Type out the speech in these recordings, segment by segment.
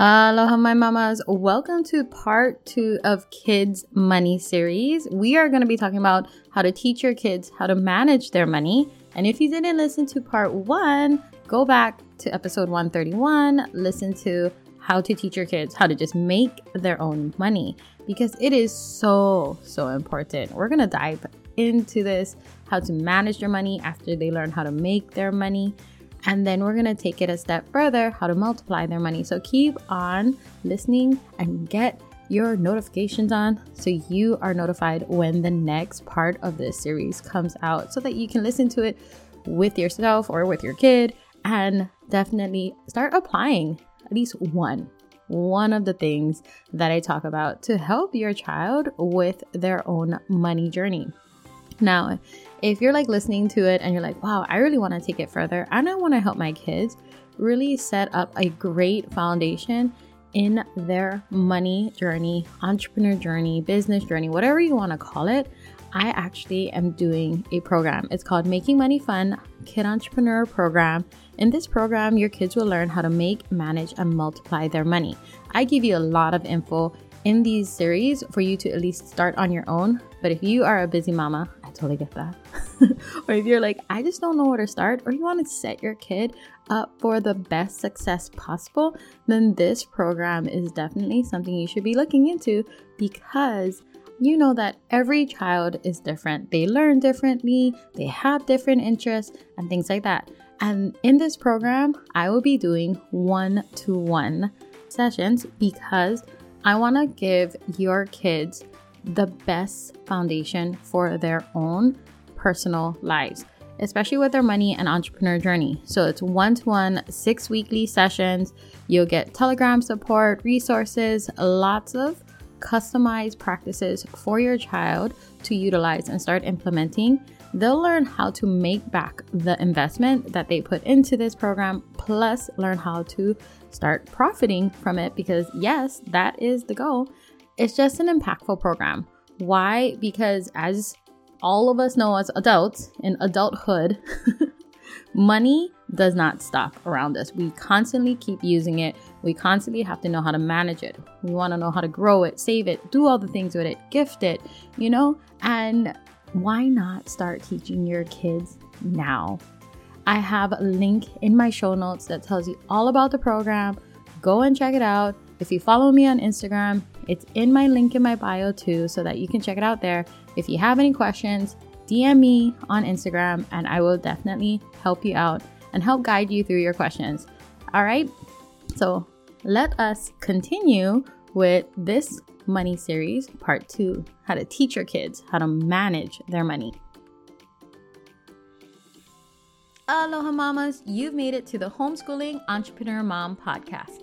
Aloha, my mamas. Welcome to part two of Kids Money series. We are going to be talking about how to teach your kids how to manage their money. And if you didn't listen to part one, go back to episode 131, listen to how to teach your kids how to just make their own money because it is so, so important. We're going to dive into this how to manage your money after they learn how to make their money. And then we're going to take it a step further how to multiply their money. So keep on listening and get your notifications on so you are notified when the next part of this series comes out so that you can listen to it with yourself or with your kid and definitely start applying at least one one of the things that I talk about to help your child with their own money journey. Now, if you're like listening to it and you're like, wow, I really want to take it further and I want to help my kids really set up a great foundation in their money journey, entrepreneur journey, business journey, whatever you want to call it, I actually am doing a program. It's called Making Money Fun Kid Entrepreneur Program. In this program, your kids will learn how to make, manage, and multiply their money. I give you a lot of info in these series for you to at least start on your own. But if you are a busy mama, totally get that. or if you're like, I just don't know where to start, or you want to set your kid up for the best success possible, then this program is definitely something you should be looking into because you know that every child is different. They learn differently, they have different interests, and things like that. And in this program, I will be doing one to one sessions because I want to give your kids the best foundation for their own personal lives, especially with their money and entrepreneur journey. So it's one to one, six weekly sessions. You'll get Telegram support, resources, lots of customized practices for your child to utilize and start implementing. They'll learn how to make back the investment that they put into this program, plus learn how to start profiting from it because, yes, that is the goal. It's just an impactful program. Why? Because as all of us know as adults in adulthood, money does not stop around us. We constantly keep using it. We constantly have to know how to manage it. We want to know how to grow it, save it, do all the things with it, gift it, you know? And why not start teaching your kids now? I have a link in my show notes that tells you all about the program. Go and check it out. If you follow me on Instagram, it's in my link in my bio too, so that you can check it out there. If you have any questions, DM me on Instagram and I will definitely help you out and help guide you through your questions. All right, so let us continue with this money series, part two how to teach your kids how to manage their money. Aloha mamas, you've made it to the Homeschooling Entrepreneur Mom podcast.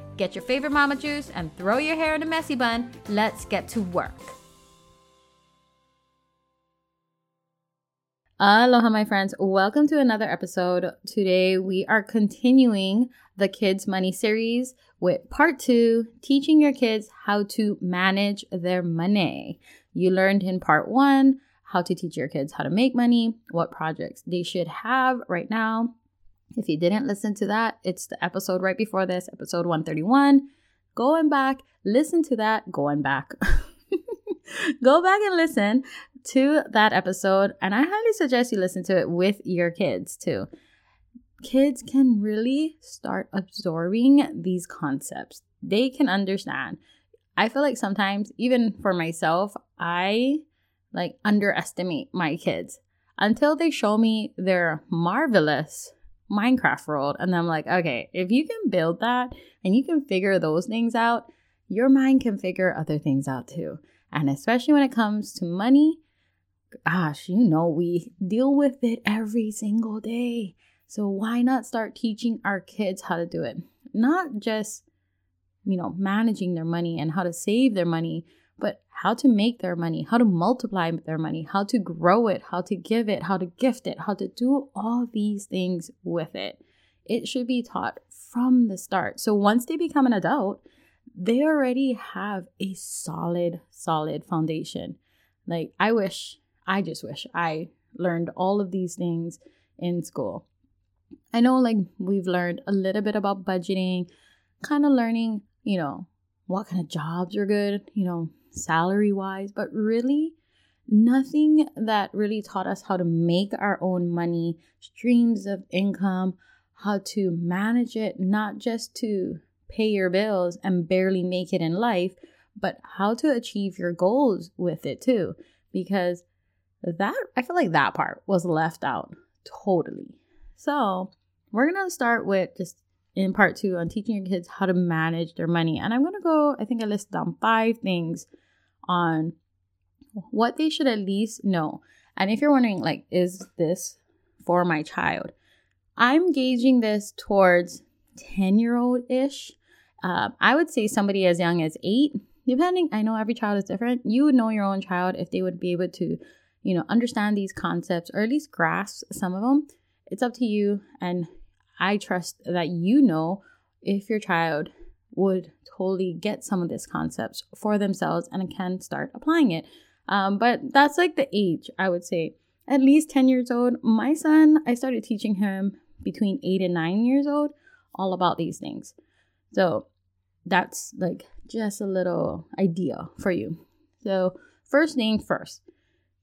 get your favorite mama juice and throw your hair in a messy bun. Let's get to work. Aloha, my friends. Welcome to another episode. Today, we are continuing the Kids Money series with part two teaching your kids how to manage their money. You learned in part one how to teach your kids how to make money, what projects they should have right now. If you didn't listen to that, it's the episode right before this, episode 131. Going back, listen to that, going back. Go back and listen to that episode, and I highly suggest you listen to it with your kids too. Kids can really start absorbing these concepts. They can understand. I feel like sometimes, even for myself, I like underestimate my kids until they show me their marvelous Minecraft world. And I'm like, okay, if you can build that and you can figure those things out, your mind can figure other things out too. And especially when it comes to money, gosh, you know, we deal with it every single day. So why not start teaching our kids how to do it? Not just you know, managing their money and how to save their money, but how to make their money, how to multiply their money, how to grow it, how to give it, how to gift it, how to do all these things with it. It should be taught from the start. So once they become an adult, they already have a solid, solid foundation. Like, I wish, I just wish I learned all of these things in school. I know, like, we've learned a little bit about budgeting, kind of learning, you know, what kind of jobs are good, you know, salary wise, but really nothing that really taught us how to make our own money, streams of income, how to manage it, not just to pay your bills and barely make it in life, but how to achieve your goals with it too. Because that, I feel like that part was left out totally. So, we're going to start with just in part two on teaching your kids how to manage their money. And I'm going to go, I think I listed down five things on what they should at least know. And if you're wondering, like, is this for my child? I'm gauging this towards 10 year old ish. Uh, I would say somebody as young as eight, depending, I know every child is different. You would know your own child if they would be able to, you know, understand these concepts or at least grasp some of them. It's up to you. And I trust that you know if your child would totally get some of these concepts for themselves and can start applying it. Um, but that's like the age, I would say. At least 10 years old. My son, I started teaching him between eight and nine years old all about these things. So that's like just a little idea for you. So, first thing first,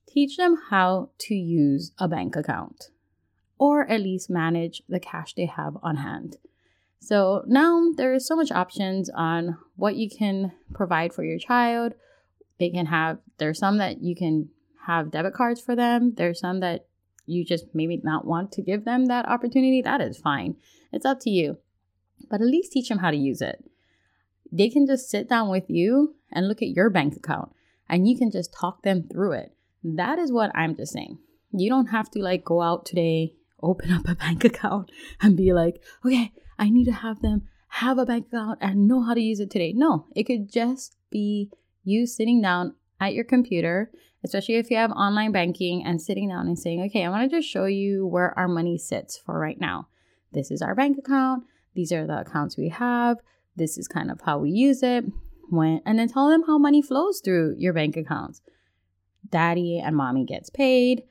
teach them how to use a bank account or at least manage the cash they have on hand. So now there is so much options on what you can provide for your child. They can have there's some that you can have debit cards for them. There's some that you just maybe not want to give them that opportunity. That is fine. It's up to you. But at least teach them how to use it. They can just sit down with you and look at your bank account and you can just talk them through it. That is what I'm just saying. You don't have to like go out today, open up a bank account and be like, okay, I need to have them have a bank account and know how to use it today. No, it could just be you sitting down at your computer, especially if you have online banking, and sitting down and saying, okay, I want to just show you where our money sits for right now. This is our bank account. These are the accounts we have. This is kind of how we use it. When and then tell them how money flows through your bank accounts. Daddy and mommy gets paid.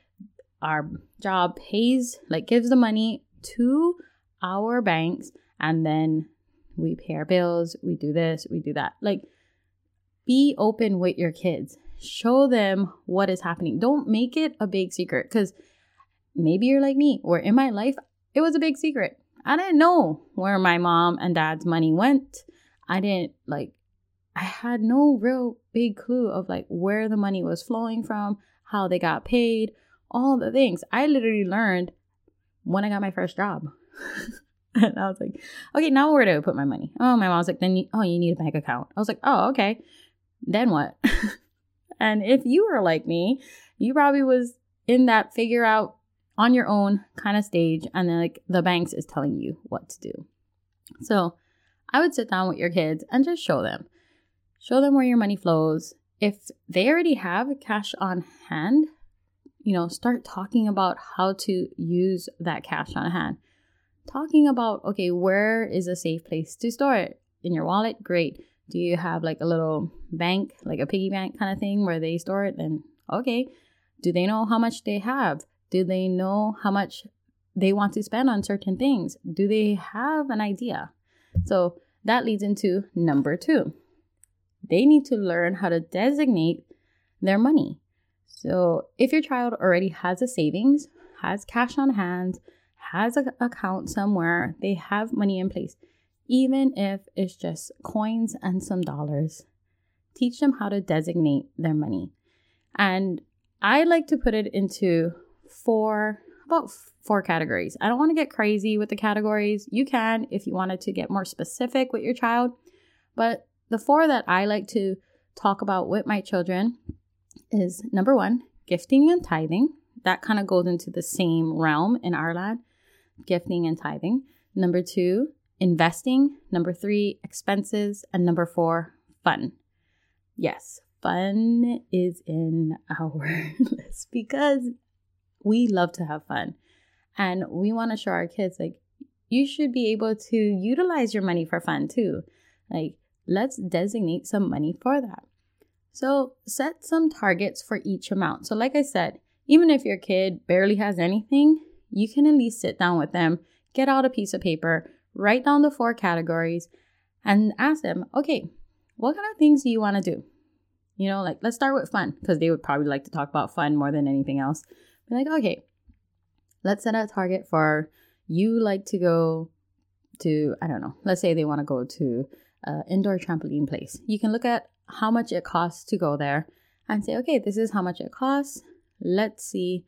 Our job pays, like gives the money to our banks and then we pay our bills, we do this, we do that. Like, be open with your kids. Show them what is happening. Don't make it a big secret because maybe you're like me, or in my life, it was a big secret. I didn't know where my mom and dad's money went. I didn't like, I had no real big clue of like where the money was flowing from, how they got paid, all the things. I literally learned when I got my first job. and I was like, okay, now where do I put my money? Oh, my mom was like, then you, oh, you need a bank account. I was like, oh, okay. Then what? and if you were like me, you probably was in that figure out on your own kind of stage, and then like the banks is telling you what to do. So I would sit down with your kids and just show them, show them where your money flows. If they already have cash on hand, you know, start talking about how to use that cash on hand talking about okay, where is a safe place to store it? In your wallet? Great. Do you have like a little bank, like a piggy bank kind of thing where they store it? Then okay. Do they know how much they have? Do they know how much they want to spend on certain things? Do they have an idea? So that leads into number two. They need to learn how to designate their money. So if your child already has a savings, has cash on hand, has an account somewhere, they have money in place, even if it's just coins and some dollars. Teach them how to designate their money. And I like to put it into four, about four categories. I don't want to get crazy with the categories. You can if you wanted to get more specific with your child. But the four that I like to talk about with my children is number one, gifting and tithing. That kind of goes into the same realm in our land gifting and tithing. Number two, investing. Number three, expenses. And number four, fun. Yes, fun is in our list because we love to have fun. And we want to show our kids, like, you should be able to utilize your money for fun too. Like, let's designate some money for that. So, set some targets for each amount. So, like I said, even if your kid barely has anything, you can at least sit down with them, get out a piece of paper, write down the four categories, and ask them, okay, what kind of things do you want to do? You know, like let's start with fun because they would probably like to talk about fun more than anything else. Be like, okay, let's set a target for you like to go to, I don't know, let's say they want to go to an indoor trampoline place. You can look at how much it costs to go there and say, okay, this is how much it costs. Let's see,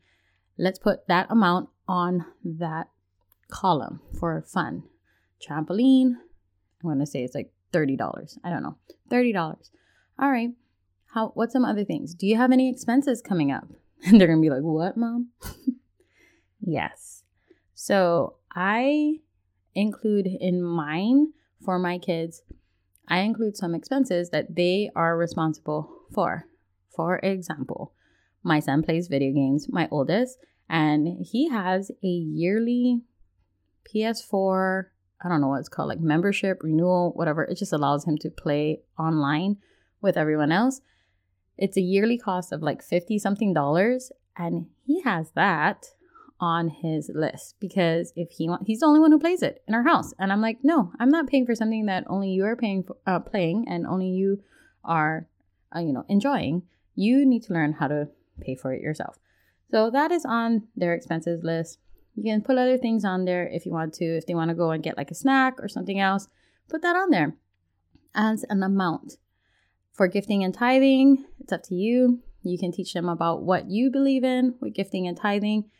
let's put that amount on that column for fun. Trampoline, I'm going to say it's like $30. I don't know. $30. All right. How what's some other things? Do you have any expenses coming up? And they're to be like, "What, mom?" yes. So, I include in mine for my kids, I include some expenses that they are responsible for. For example, my son plays video games, my oldest, and he has a yearly PS4 I don't know what it's called, like membership, renewal, whatever. It just allows him to play online with everyone else. It's a yearly cost of like 50 something dollars. And he has that on his list because if he wants, he's the only one who plays it in our house. And I'm like, no, I'm not paying for something that only you are paying for, uh, playing and only you are, uh, you know, enjoying. You need to learn how to pay for it yourself. So that is on their expenses list. You can put other things on there if you want to. If they want to go and get like a snack or something else, put that on there as an amount. For gifting and tithing, it's up to you. You can teach them about what you believe in with gifting and tithing.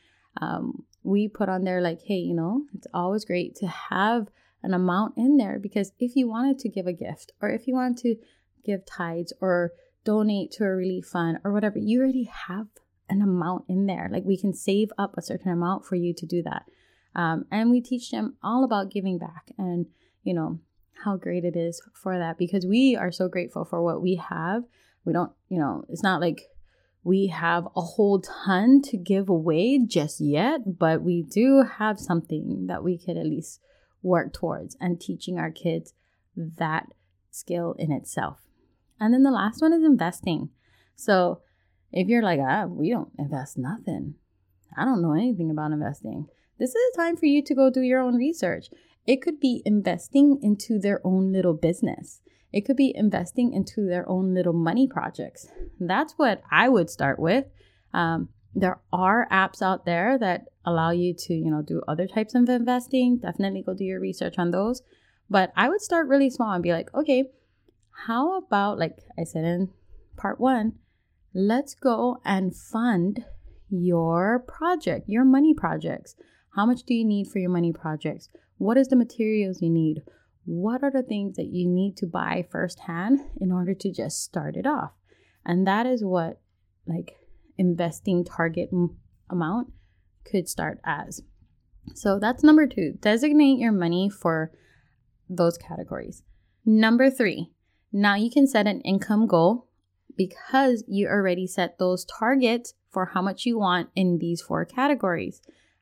Um, we put on there, like, hey, you know, it's always great to have an amount in there because if you wanted to give a gift or if you want to give tithes or donate to a relief fund or whatever, you already have an amount in there. Like we can save up a certain amount for you to do that. Um, and we teach them all about giving back and, you know, how great it is for that because we are so grateful for what we have. We don't, you know, it's not like we have a whole ton to give away just yet, but we do have something that we could at least work towards and teaching our kids that skill in itself. And then the last one is investing. So, if you're like, ah, we don't invest nothing, I don't know anything about investing, this is a time for you to go do your own research. It could be investing into their own little business. It could be investing into their own little money projects. That's what I would start with. Um, there are apps out there that allow you to, you know, do other types of investing. Definitely go do your research on those. But I would start really small and be like, okay, how about, like I said in part one, let's go and fund your project, your money projects. How much do you need for your money projects? What is the materials you need? What are the things that you need to buy firsthand in order to just start it off? And that is what like investing target m- amount could start as. So that's number 2. Designate your money for those categories. Number 3. Now you can set an income goal because you already set those targets for how much you want in these four categories.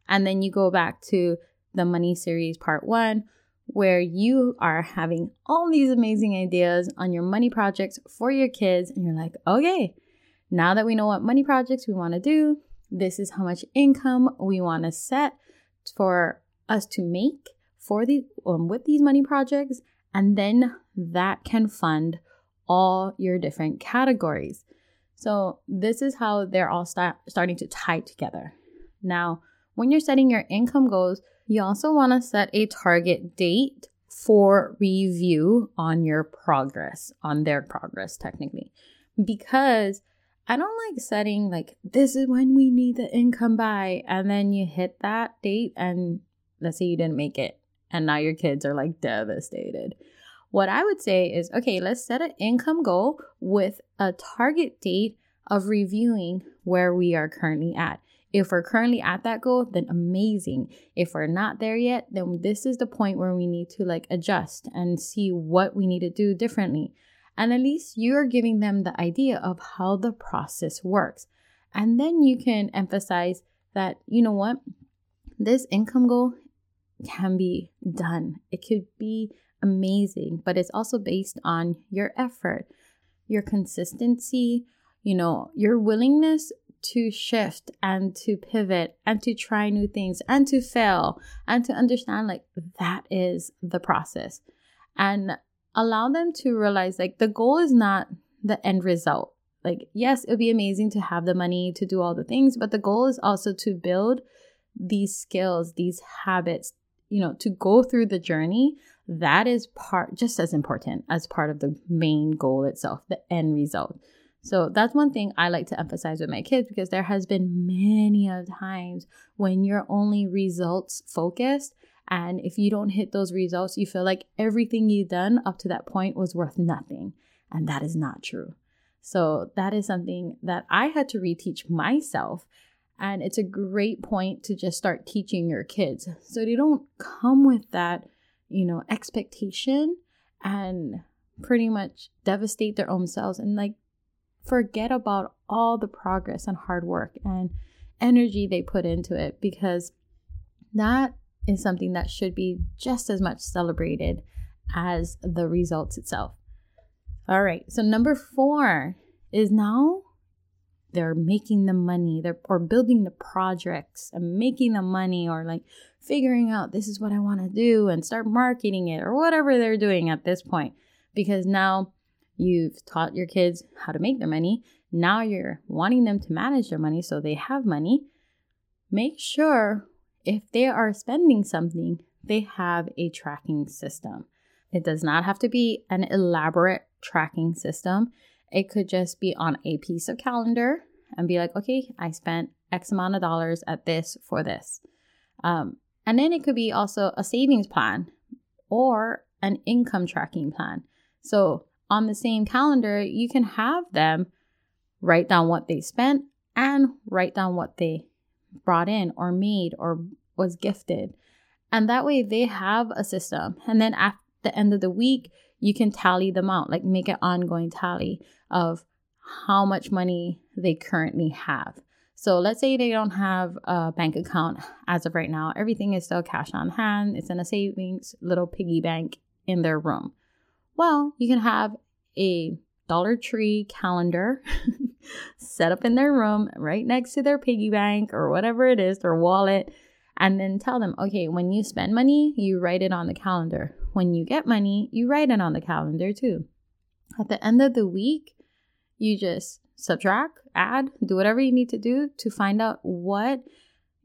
And then you go back to the money series part one, where you are having all these amazing ideas on your money projects for your kids. And you're like, okay, now that we know what money projects we want to do, this is how much income we want to set for us to make for the um, with these money projects and then that can fund all your different categories. So, this is how they're all start, starting to tie together. Now, when you're setting your income goals, you also want to set a target date for review on your progress, on their progress, technically. Because I don't like setting, like, this is when we need the income by, and then you hit that date, and let's say you didn't make it, and now your kids are like devastated. What I would say is okay, let's set an income goal with a target date of reviewing where we are currently at. If we're currently at that goal, then amazing. If we're not there yet, then this is the point where we need to like adjust and see what we need to do differently. And at least you're giving them the idea of how the process works. And then you can emphasize that, you know what, this income goal can be done. It could be amazing, but it's also based on your effort, your consistency, you know, your willingness to shift and to pivot and to try new things and to fail and to understand like that is the process and allow them to realize like the goal is not the end result. Like, yes, it would be amazing to have the money to do all the things, but the goal is also to build these skills, these habits, you know, to go through the journey. That is part just as important as part of the main goal itself, the end result. So that's one thing I like to emphasize with my kids because there has been many of times when you're only results focused and if you don't hit those results, you feel like everything you've done up to that point was worth nothing. And that is not true. So that is something that I had to reteach myself. And it's a great point to just start teaching your kids. So they don't come with that, you know, expectation and pretty much devastate their own selves and like forget about all the progress and hard work and energy they put into it because that is something that should be just as much celebrated as the results itself. All right, so number four is now they're making the money, they're or building the projects and making the money or like figuring out this is what I want to do and start marketing it or whatever they're doing at this point. Because now you've taught your kids how to make their money. Now you're wanting them to manage their money so they have money. Make sure if they are spending something, they have a tracking system. It does not have to be an elaborate tracking system. It could just be on a piece of calendar and be like, okay, I spent X amount of dollars at this for this. Um, and then it could be also a savings plan or an income tracking plan. So on the same calendar, you can have them write down what they spent and write down what they brought in or made or was gifted. And that way they have a system. And then at the end of the week, you can tally them out, like make an ongoing tally of how much money they currently have. So let's say they don't have a bank account as of right now. Everything is still cash on hand. It's in a savings little piggy bank in their room. Well, you can have a Dollar Tree calendar set up in their room right next to their piggy bank or whatever it is, their wallet, and then tell them, okay, when you spend money, you write it on the calendar. When you get money, you write it on the calendar too. At the end of the week, you just subtract, add, do whatever you need to do to find out what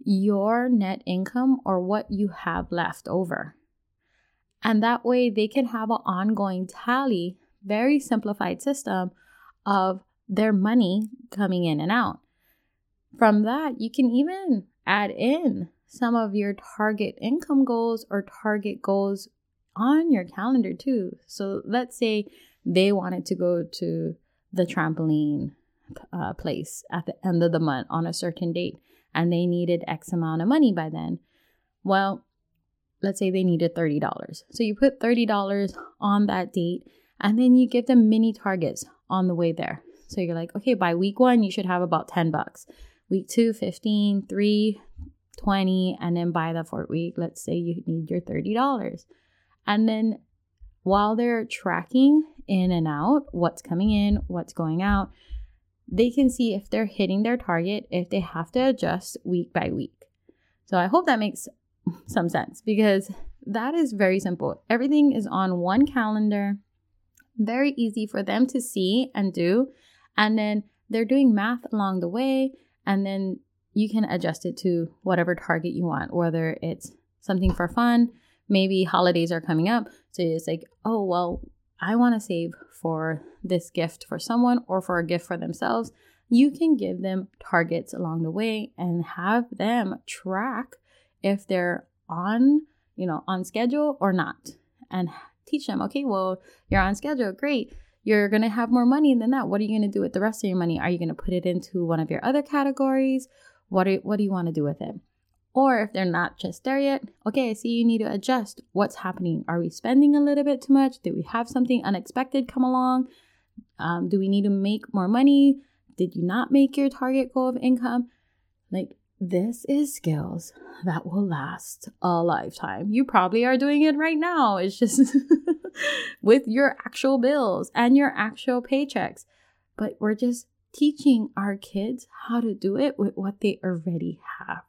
your net income or what you have left over. And that way they can have an ongoing tally very simplified system of their money coming in and out. From that, you can even add in some of your target income goals or target goals on your calendar too. So let's say they wanted to go to the trampoline uh, place at the end of the month on a certain date and they needed X amount of money by then. Well, let's say they needed $30. So you put $30 on that date and then you give them mini targets on the way there. So you're like, okay, by week one, you should have about 10 bucks. Week two, 15, three, 20. And then by the fourth week, let's say you need your $30. And then while they're tracking in and out, what's coming in, what's going out, they can see if they're hitting their target, if they have to adjust week by week. So I hope that makes some sense because that is very simple. Everything is on one calendar very easy for them to see and do. And then they're doing math along the way. And then you can adjust it to whatever target you want, whether it's something for fun, maybe holidays are coming up. So it's like, oh, well, I want to save for this gift for someone or for a gift for themselves. You can give them targets along the way and have them track if they're on, you know, on schedule or not and teach them, okay, well, you're on schedule. Great. You're going to have more money than that. What are you going to do with the rest of your money? Are you going to put it into one of your other categories? What do, what do you want to do with it? Or if they're not just there yet, okay, I see you need to adjust. What's happening? Are we spending a little bit too much? Did we have something unexpected come along? Um, do we need to make more money? Did you not make your target goal of income? Like, this is skills that will last a lifetime. You probably are doing it right now. It's just with your actual bills and your actual paychecks. But we're just teaching our kids how to do it with what they already have.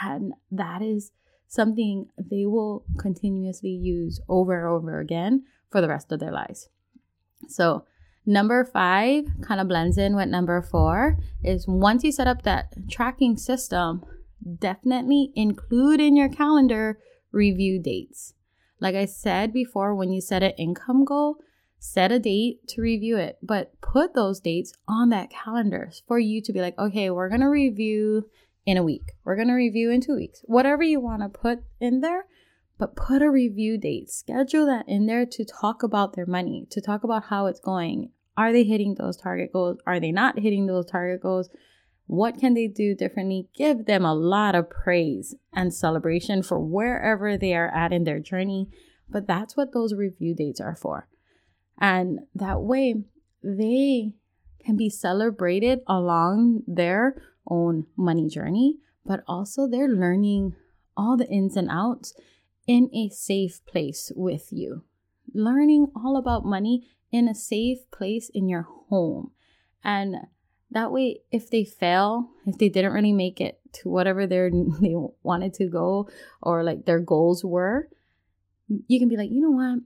And that is something they will continuously use over and over again for the rest of their lives. So, number five kind of blends in with number four is once you set up that tracking system, definitely include in your calendar review dates. Like I said before, when you set an income goal, set a date to review it, but put those dates on that calendar for you to be like, okay, we're going to review in a week. We're going to review in two weeks. Whatever you want to put in there, but put a review date. Schedule that in there to talk about their money, to talk about how it's going. Are they hitting those target goals? Are they not hitting those target goals? What can they do differently? Give them a lot of praise and celebration for wherever they are at in their journey. But that's what those review dates are for. And that way, they can be celebrated along their own money journey, but also they're learning all the ins and outs in a safe place with you. Learning all about money in a safe place in your home. And that way, if they fail, if they didn't really make it to whatever they wanted to go or like their goals were, you can be like, you know what?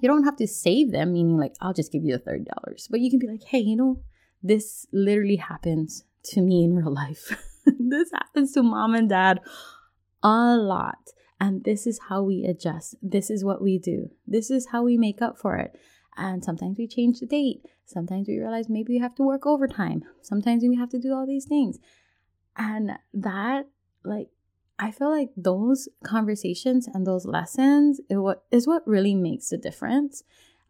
You don't have to save them, meaning like, I'll just give you the $30. But you can be like, hey, you know, this literally happens to me in real life. this happens to mom and dad a lot. And this is how we adjust. This is what we do. This is how we make up for it. And sometimes we change the date. Sometimes we realize maybe we have to work overtime. Sometimes we have to do all these things. And that, like, I feel like those conversations and those lessons is what really makes the difference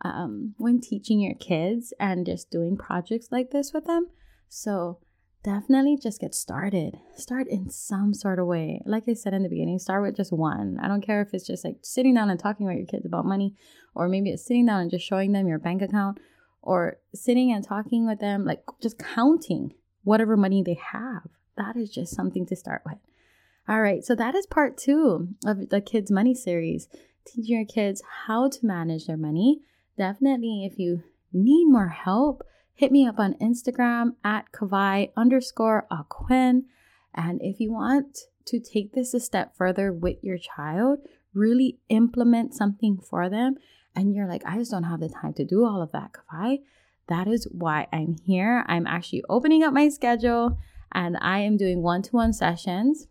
um, when teaching your kids and just doing projects like this with them. So, definitely just get started. Start in some sort of way. Like I said in the beginning, start with just one. I don't care if it's just like sitting down and talking with your kids about money, or maybe it's sitting down and just showing them your bank account, or sitting and talking with them, like just counting whatever money they have. That is just something to start with. All right, so that is part two of the Kids Money series. Teaching your kids how to manage their money. Definitely, if you need more help, hit me up on Instagram at Kavai underscore Aquin. And if you want to take this a step further with your child, really implement something for them, and you're like, I just don't have the time to do all of that, Kavai. that is why I'm here. I'm actually opening up my schedule and I am doing one to one sessions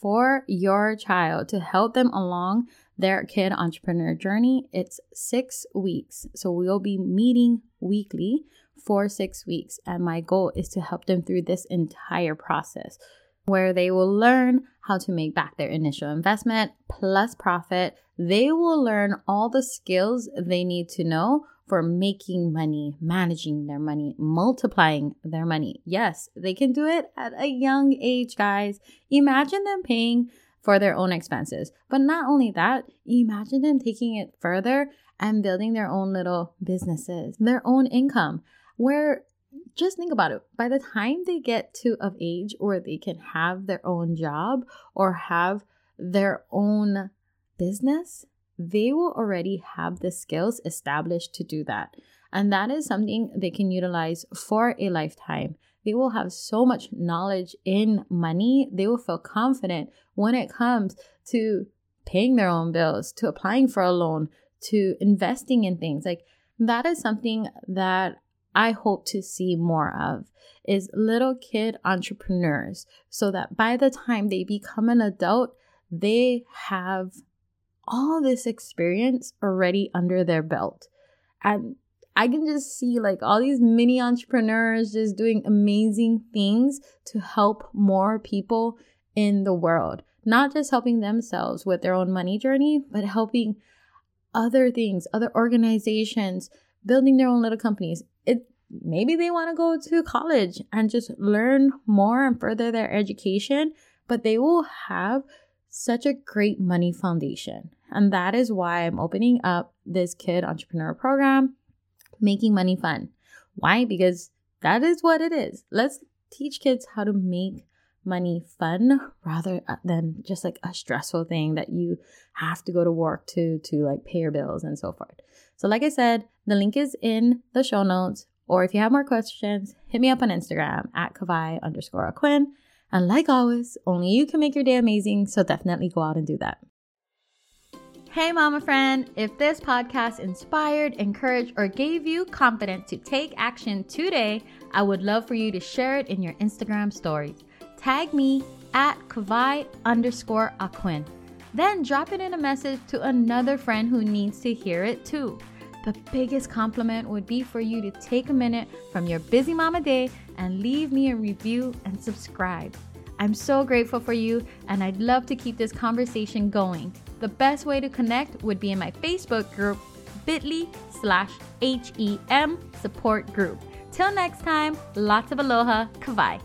for your child to help them along their kid entrepreneur journey. It's six weeks. So we'll be meeting weekly for six weeks. And my goal is to help them through this entire process where they will learn how to make back their initial investment plus profit. They will learn all the skills they need to know for making money, managing their money, multiplying their money. Yes, they can do it at a young age, guys. Imagine them paying for their own expenses. But not only that, imagine them taking it further and building their own little businesses, their own income where just think about it by the time they get to of age where they can have their own job or have their own business they will already have the skills established to do that. And that is something they can utilize for a lifetime. They will have so much knowledge in money they will feel confident when it comes to paying their own bills to applying for a loan to investing in things. Like that is something that I hope to see more of is little kid entrepreneurs so that by the time they become an adult, they have all this experience already under their belt. And I can just see like all these mini entrepreneurs just doing amazing things to help more people in the world. Not just helping themselves with their own money journey, but helping other things, other organizations, building their own little companies. It maybe they want to go to college and just learn more and further their education, but they will have such a great money foundation. And that is why I'm opening up this kid entrepreneur program, making money fun. Why? Because that is what it is. Let's teach kids how to make money fun rather uh, than just like a stressful thing that you have to go to work to to like pay your bills and so forth. So like I said, the link is in the show notes. Or if you have more questions, hit me up on Instagram at Kavai underscore Aquin. And like always, only you can make your day amazing. So definitely go out and do that. Hey, mama friend, if this podcast inspired, encouraged, or gave you confidence to take action today, I would love for you to share it in your Instagram stories tag me at Kavai underscore Aquin. Then drop it in a message to another friend who needs to hear it too. The biggest compliment would be for you to take a minute from your busy mama day and leave me a review and subscribe. I'm so grateful for you, and I'd love to keep this conversation going. The best way to connect would be in my Facebook group, bit.ly slash HEM support group. Till next time, lots of aloha, kavai.